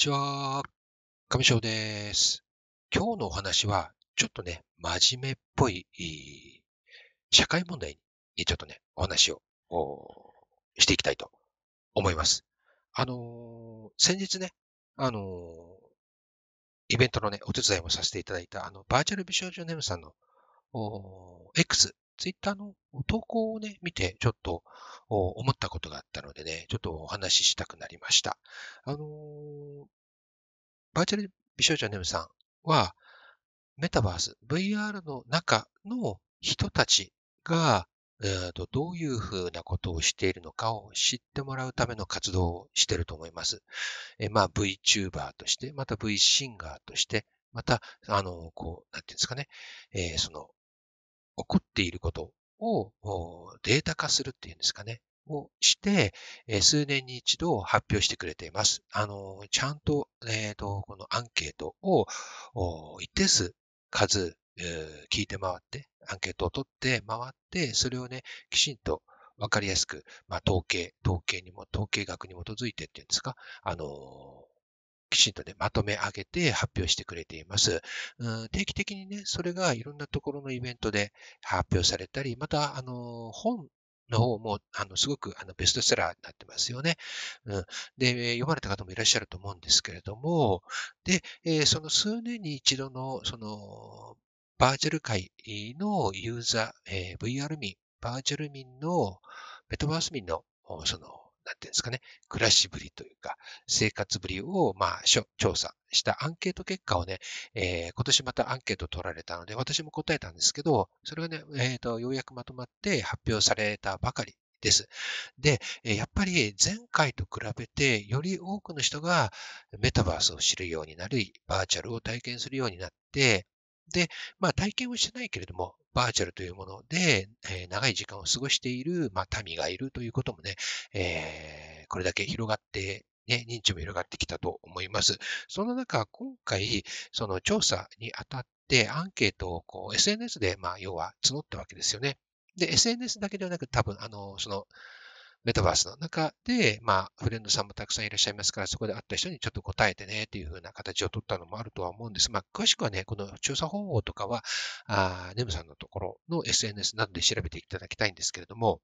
ちは。上翔です。今日のお話は、ちょっとね、真面目っぽい、社会問題にちょっとね、お話をしていきたいと思います。あのー、先日ね、あのー、イベントのね、お手伝いもさせていただいた、あの、バーチャル美少女ネームさんの、X、ツイッターの投稿をね、見て、ちょっと思ったことがあったのでね、ちょっとお話ししたくなりました。あのー、バーチャル美少女ネムさんは、メタバース、VR の中の人たちが、えー、とどういうふうなことをしているのかを知ってもらうための活動をしていると思います。えー、まあ VTuber として、また V シンガーとして、また、あの、こう、なんていうんですかね、えー、その、起こっていることをデータ化するっていうんですかね。をして、数年に一度発表してくれています。あの、ちゃんと、えっ、ー、と、このアンケートを一定数数、聞いて回って、アンケートを取って回って、それをね、きちんとわかりやすく、まあ、統計、統計にも、統計学に基づいてっていうんですか、あの、きちんとね、まとめ上げて発表してくれています。うん定期的にね、それがいろんなところのイベントで発表されたり、また、あの、本の方も、あの、すごく、あの、ベストセラーになってますよね。うん。で、読まれた方もいらっしゃると思うんですけれども、で、えー、その数年に一度の、その、バーチャル界のユーザー、えー、VR 民、バーチャル民の、メタバース民の、その、なんていうんですかね、暮らしぶりというか、生活ぶりを、まあ、調査したアンケート結果をね、えー、今年またアンケート取られたので、私も答えたんですけど、それがね、えっ、ー、と、ようやくまとまって発表されたばかりです。で、やっぱり前回と比べて、より多くの人がメタバースを知るようになり、バーチャルを体験するようになって、で、まあ体験をしてないけれども、バーチャルというもので、えー、長い時間を過ごしている、まあ民がいるということもね、えー、これだけ広がってね、認知も広がってきたと思います。その中、今回、その調査にあたってアンケートをこう SNS で、まあ、要は募ったわけですよね。で、SNS だけではなく、多分、あの、その、メタバースの中で、まあ、フレンドさんもたくさんいらっしゃいますから、そこで会った人にちょっと答えてね、っていうふうな形を取ったのもあるとは思うんです。まあ、詳しくはね、この調査方法とかは、ネムさんのところの SNS などで調べていただきたいんですけれども、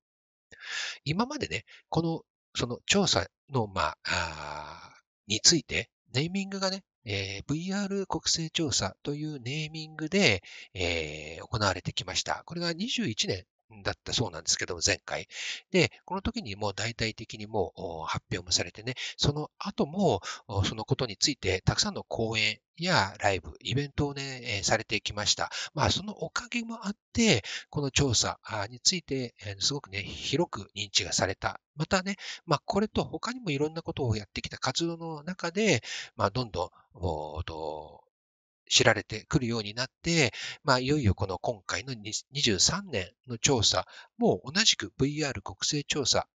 今までね、この、その調査の、まあ、あについて、ネーミングがね、えー、VR 国勢調査というネーミングで、えー、行われてきました。これが21年だったそうなんですけども、前回。で、この時にもう大体的にもう発表もされてね、その後もそのことについてたくさんの講演やライブ、イベントをね、されてきました。まあ、そのおかげもあって、この調査について、すごくね、広く認知がされた。またね、まあ、これと他にもいろんなことをやってきた活動の中で、まあ、どんどん、知られてくるようになって、まあ、いよいよこの今回の23年の調査も同じく VR 国勢調査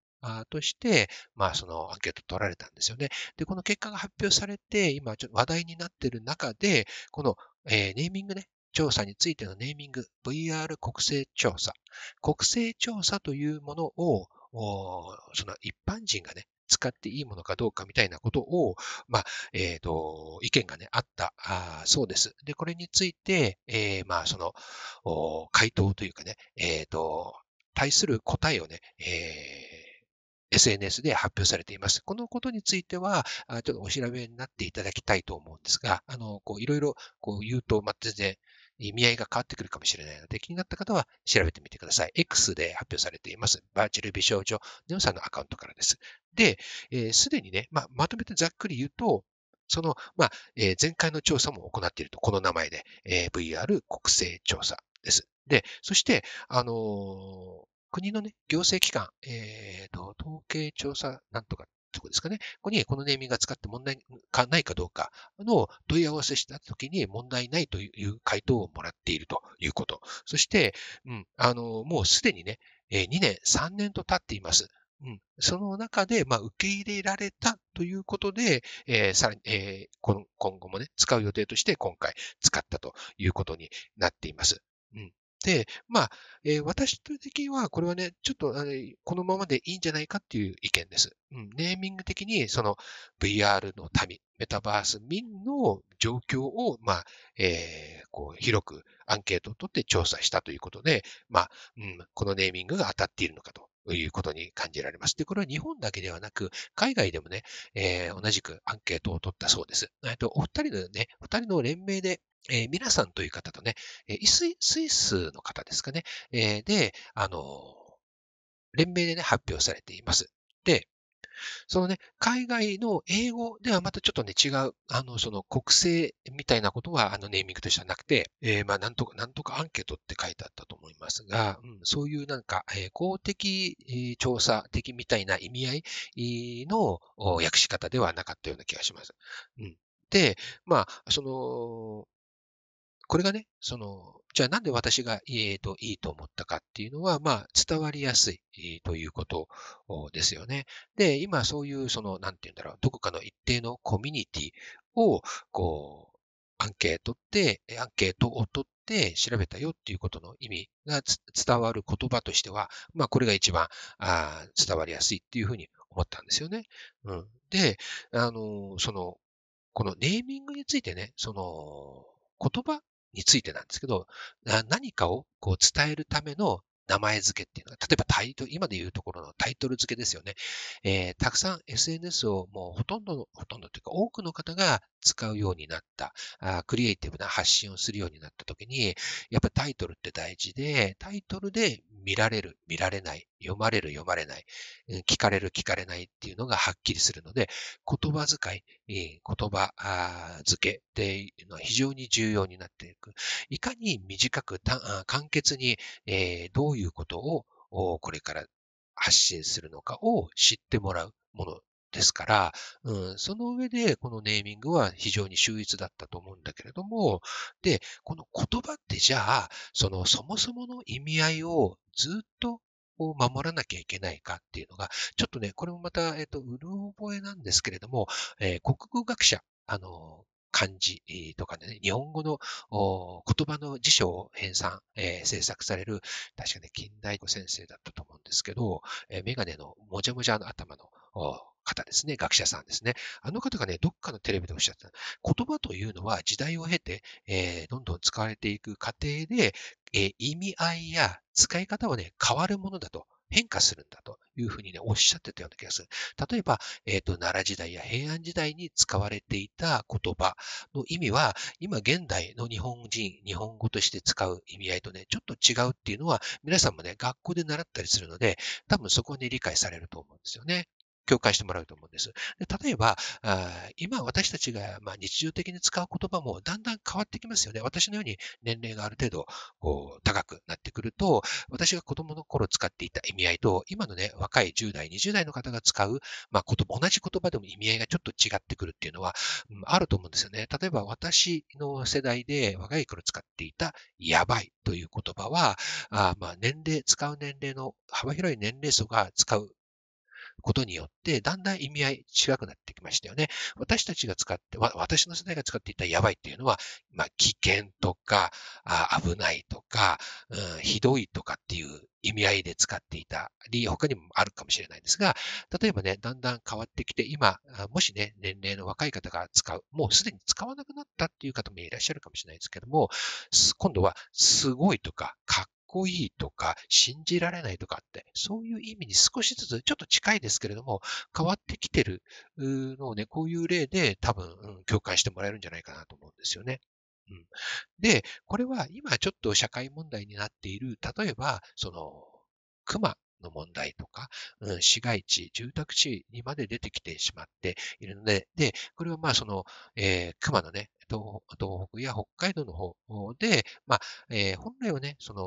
として、まあ、そのアンケート取られたんですよね。で、この結果が発表されて、今ちょっと話題になっている中で、この、えー、ネーミングね、調査についてのネーミング、VR 国勢調査。国勢調査というものを、その一般人がね、使っていいものかどうかみたいなことを、まあ、えっ、ー、と、意見がね、あったあ、そうです。で、これについて、えー、まあ、その、回答というかね、えっ、ー、と、対する答えをね、えー、SNS で発表されています。このことについては、ちょっとお調べになっていただきたいと思うんですが、あの、こう、いろいろ、こう言うと、ま、全然、意味合いが変わってくるかもしれないので、気になった方は調べてみてください。X で発表されています。バーチャル美少女ネオさんのアカウントからです。で、す、えー、で、にね、まあ、まとめてざっくり言うと、その、まあ、えー、前回の調査も行っていると、この名前で、えー、VR 国勢調査です。で、そして、あのー、国のね、行政機関、えっ、と、統計調査なんとかとこですかね。ここにこのネーミングが使って問題かないかどうかの問い合わせしたときに問題ないという回答をもらっているということ。そして、うん、あの、もうすでにね、2年、3年と経っています。うん、その中で、まあ、受け入れられたということで、えー、さらに、えー、今後もね、使う予定として今回使ったということになっています。うん、で、まあ、えー私的には、これはね、ちょっと、あのこのままでいいんじゃないかっていう意見です。うん、ネーミング的に、その VR の民、メタバース民の状況を、まあ、えー、こう、広くアンケートを取って調査したということで、まあ、うん、このネーミングが当たっているのかと。いうことに感じられます。で、これは日本だけではなく、海外でもね、えー、同じくアンケートを取ったそうです。えっと、お二人のね、二人の連名でえー、皆さんという方とね、えー、スイスイスの方ですかね、えー、で、あの連名でね、発表されています。で、そのね、海外の英語ではまたちょっとね、違う、あの、その国政みたいなことは、あの、ネーミングとしてはなくて、えー、まあ、なんとか、なんとかアンケートって書いてあったと思いますが、うん、そういうなんか、えー、公的、調査的みたいな意味合いの訳し方ではなかったような気がします。うん。で、まあ、その、これがね、その、じゃあなんで私が、えー、といいと思ったかっていうのは、まあ、伝わりやすい、ということですよね。で、今そういう、その、なんて言うんだろう、どこかの一定のコミュニティを、こう、アンケートって、アンケートを取って調べたよっていうことの意味が伝わる言葉としては、まあ、これが一番あ伝わりやすいっていうふうに思ったんですよね。うん。で、あの、その、このネーミングについてね、その、言葉についてなんですけど、何かをこう伝えるための名前付けっていうのは、例えばタイトル、今で言うところのタイトル付けですよね。えー、たくさん SNS をもうほとんど、ほとんどというか多くの方が使うようになったあ、クリエイティブな発信をするようになったときに、やっぱタイトルって大事で、タイトルで見られる、見られない、読まれる、読まれない、聞かれる、聞かれないっていうのがはっきりするので、言葉遣い、言葉付けっていうのは非常に重要になっていく。いかに短く簡潔に、えどういういうことをこれから発信するのかを知ってもらうものですから、うん、その上でこのネーミングは非常に秀逸だったと思うんだけれども、で、この言葉ってじゃあ、そのそもそもの意味合いをずっとを守らなきゃいけないかっていうのが、ちょっとね、これもまた、えっ、と、うる覚えなんですけれども、えー、国語学者、あの、漢字とかね、日本語の言葉の辞書を編纂、えー、制作される、確かね、近代語先生だったと思うんですけど、えー、メガネのもじゃもじゃの頭の方ですね、学者さんですね。あの方がね、どっかのテレビでおっしゃった。言葉というのは時代を経て、えー、どんどん使われていく過程で、えー、意味合いや使い方はね、変わるものだと。変化するんだというふうにね、おっしゃってたような気がする。例えば、えっ、ー、と、奈良時代や平安時代に使われていた言葉の意味は、今現代の日本人、日本語として使う意味合いとね、ちょっと違うっていうのは、皆さんもね、学校で習ったりするので、多分そこに理解されると思うんですよね。共感してもらうと思うんです。で例えば、今私たちが日常的に使う言葉もだんだん変わってきますよね。私のように年齢がある程度こう高くなってくると、私が子供の頃使っていた意味合いと、今のね、若い10代、20代の方が使う、まあ、同じ言葉でも意味合いがちょっと違ってくるっていうのは、うん、あると思うんですよね。例えば私の世代で若い頃使っていたやばいという言葉は、あま年齢、使う年齢の幅広い年齢層が使うことによって、だんだん意味合い違くなってきましたよね。私たちが使って、私の世代が使っていたやばいっていうのは、まあ、危険とか、危ないとか、うん、ひどいとかっていう意味合いで使っていたり、他にもあるかもしれないですが、例えばね、だんだん変わってきて、今、もしね、年齢の若い方が使う、もうすでに使わなくなったっていう方もいらっしゃるかもしれないですけども、今度はすごいとか、かっこいいとか、信じられないとかって、そういう意味に少しずつ、ちょっと近いですけれども、変わってきてるのをね、こういう例で多分、うん、共感してもらえるんじゃないかなと思うんですよね。うん、で、これは今ちょっと社会問題になっている、例えば、その、熊の問題とか、うん、市街地、住宅地にまで出てきてしまっているので、で、これはまあその、えー、熊のね、東北や北海道の方で、まあ、えー、本来はね、その、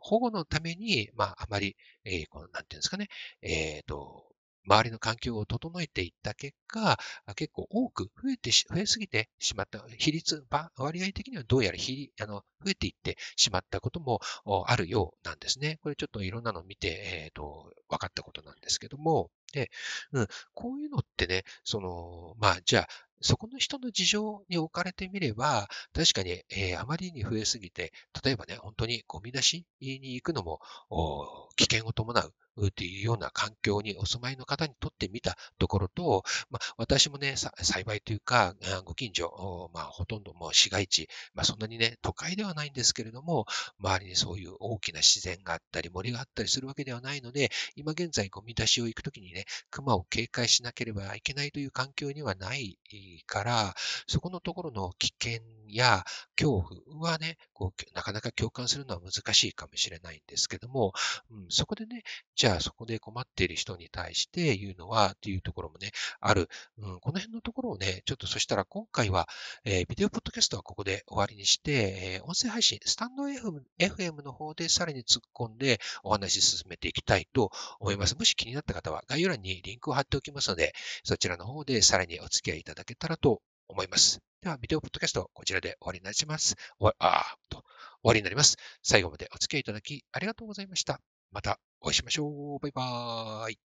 保護のために、まあ、あまり、えー、この、なんていうんですかね、えっ、ー、と、周りの環境を整えていった結果、結構多く増えてし増えすぎてしまった、比率、割合的にはどうやら比あの増えていってしまったこともあるようなんですね。これちょっといろんなのを見て、えっ、ー、と、分かったことなんですけども、で、うん、こういうのってね、その、まあ、じゃあ、そこの人の事情に置かれてみれば、確かに、えー、あまりに増えすぎて、例えばね、本当にゴミ出しに行くのも危険を伴う。っていうような環境にお住まいの方にとってみたところと、まあ、私もね、幸いというか、ご近所、まあ、ほとんどもう市街地、まあ、そんなにね、都会ではないんですけれども、周りにそういう大きな自然があったり、森があったりするわけではないので、今現在ゴミ出しを行くときにね、熊を警戒しなければいけないという環境にはないから、そこのところの危険や恐怖はね、こうなかなか共感するのは難しいかもしれないんですけども、うん、そこでね、じゃあそこで困っている人に対して言うのはっていうところもね、ある。うん、この辺のところをね、ちょっとそしたら今回は、えー、ビデオポッドキャストはここで終わりにして、えー、音声配信、スタンド FM, FM の方でさらに突っ込んでお話し進めていきたいと思います。もし気になった方は概要欄にリンクを貼っておきますので、そちらの方でさらにお付き合いいただけたらと思います。では、ビデオポッドキャスト、こちらで終わりになります。終わあと終わりになります。最後までお付き合いいただきありがとうございました。またお会いしましょう。バイバーイ。